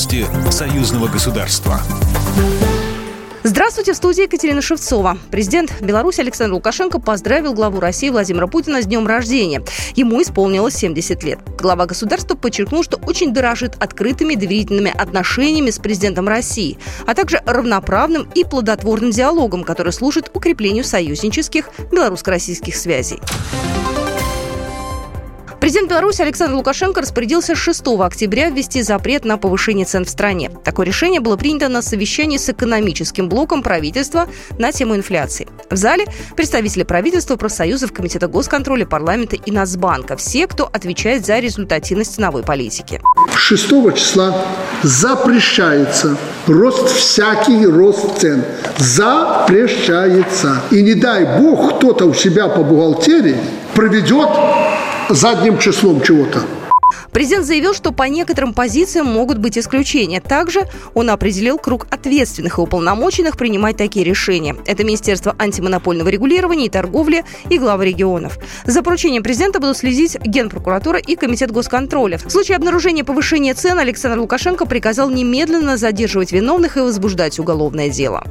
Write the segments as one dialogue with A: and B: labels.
A: Новости союзного государства.
B: Здравствуйте, в студии Екатерина Шевцова. Президент Беларуси Александр Лукашенко поздравил главу России Владимира Путина с днем рождения. Ему исполнилось 70 лет. Глава государства подчеркнул, что очень дорожит открытыми доверительными отношениями с президентом России, а также равноправным и плодотворным диалогом, который служит укреплению союзнических белорусско-российских связей. Президент Беларуси Александр Лукашенко распорядился 6 октября ввести запрет на повышение цен в стране. Такое решение было принято на совещании с экономическим блоком правительства на тему инфляции. В зале представители правительства, профсоюзов, Комитета госконтроля, парламента и Нацбанка. Все, кто отвечает за результативность ценовой политики.
C: 6 числа запрещается рост всякий рост цен. Запрещается. И не дай бог кто-то у себя по бухгалтерии проведет задним числом чего-то.
B: Президент заявил, что по некоторым позициям могут быть исключения. Также он определил круг ответственных и уполномоченных принимать такие решения. Это Министерство антимонопольного регулирования и торговли и главы регионов. За поручением президента будут следить Генпрокуратура и Комитет госконтроля. В случае обнаружения повышения цен Александр Лукашенко приказал немедленно задерживать виновных и возбуждать уголовное дело.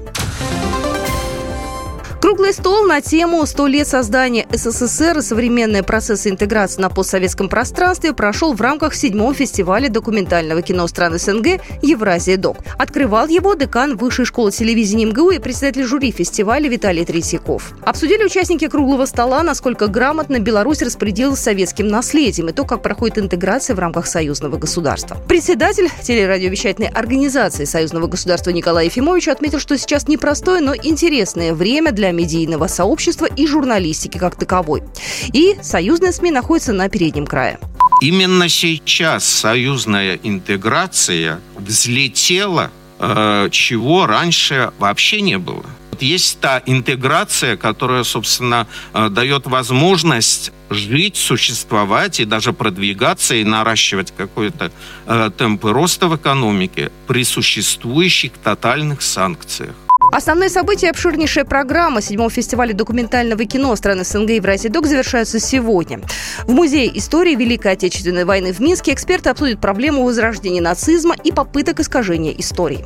B: Круглый стол на тему «100 лет создания СССР и современные процессы интеграции на постсоветском пространстве» прошел в рамках седьмого фестиваля документального кино стран СНГ «Евразия Док». Открывал его декан Высшей школы телевидения МГУ и председатель жюри фестиваля Виталий Третьяков. Обсудили участники круглого стола, насколько грамотно Беларусь распорядилась советским наследием и то, как проходит интеграция в рамках союзного государства. Председатель телерадиовещательной организации союзного государства Николай Ефимович отметил, что сейчас непростое, но интересное время для медийного сообщества и журналистики как таковой. И союзные СМИ находятся на переднем крае.
D: Именно сейчас союзная интеграция взлетела, э, чего раньше вообще не было. Есть та интеграция, которая, собственно, э, дает возможность жить, существовать и даже продвигаться и наращивать какой-то э, темпы роста в экономике при существующих тотальных санкциях.
B: Основные события обширнейшая программа седьмого фестиваля документального кино стран СНГ и в Док завершаются сегодня. В Музее истории Великой Отечественной войны в Минске эксперты обсудят проблему возрождения нацизма и попыток искажения истории.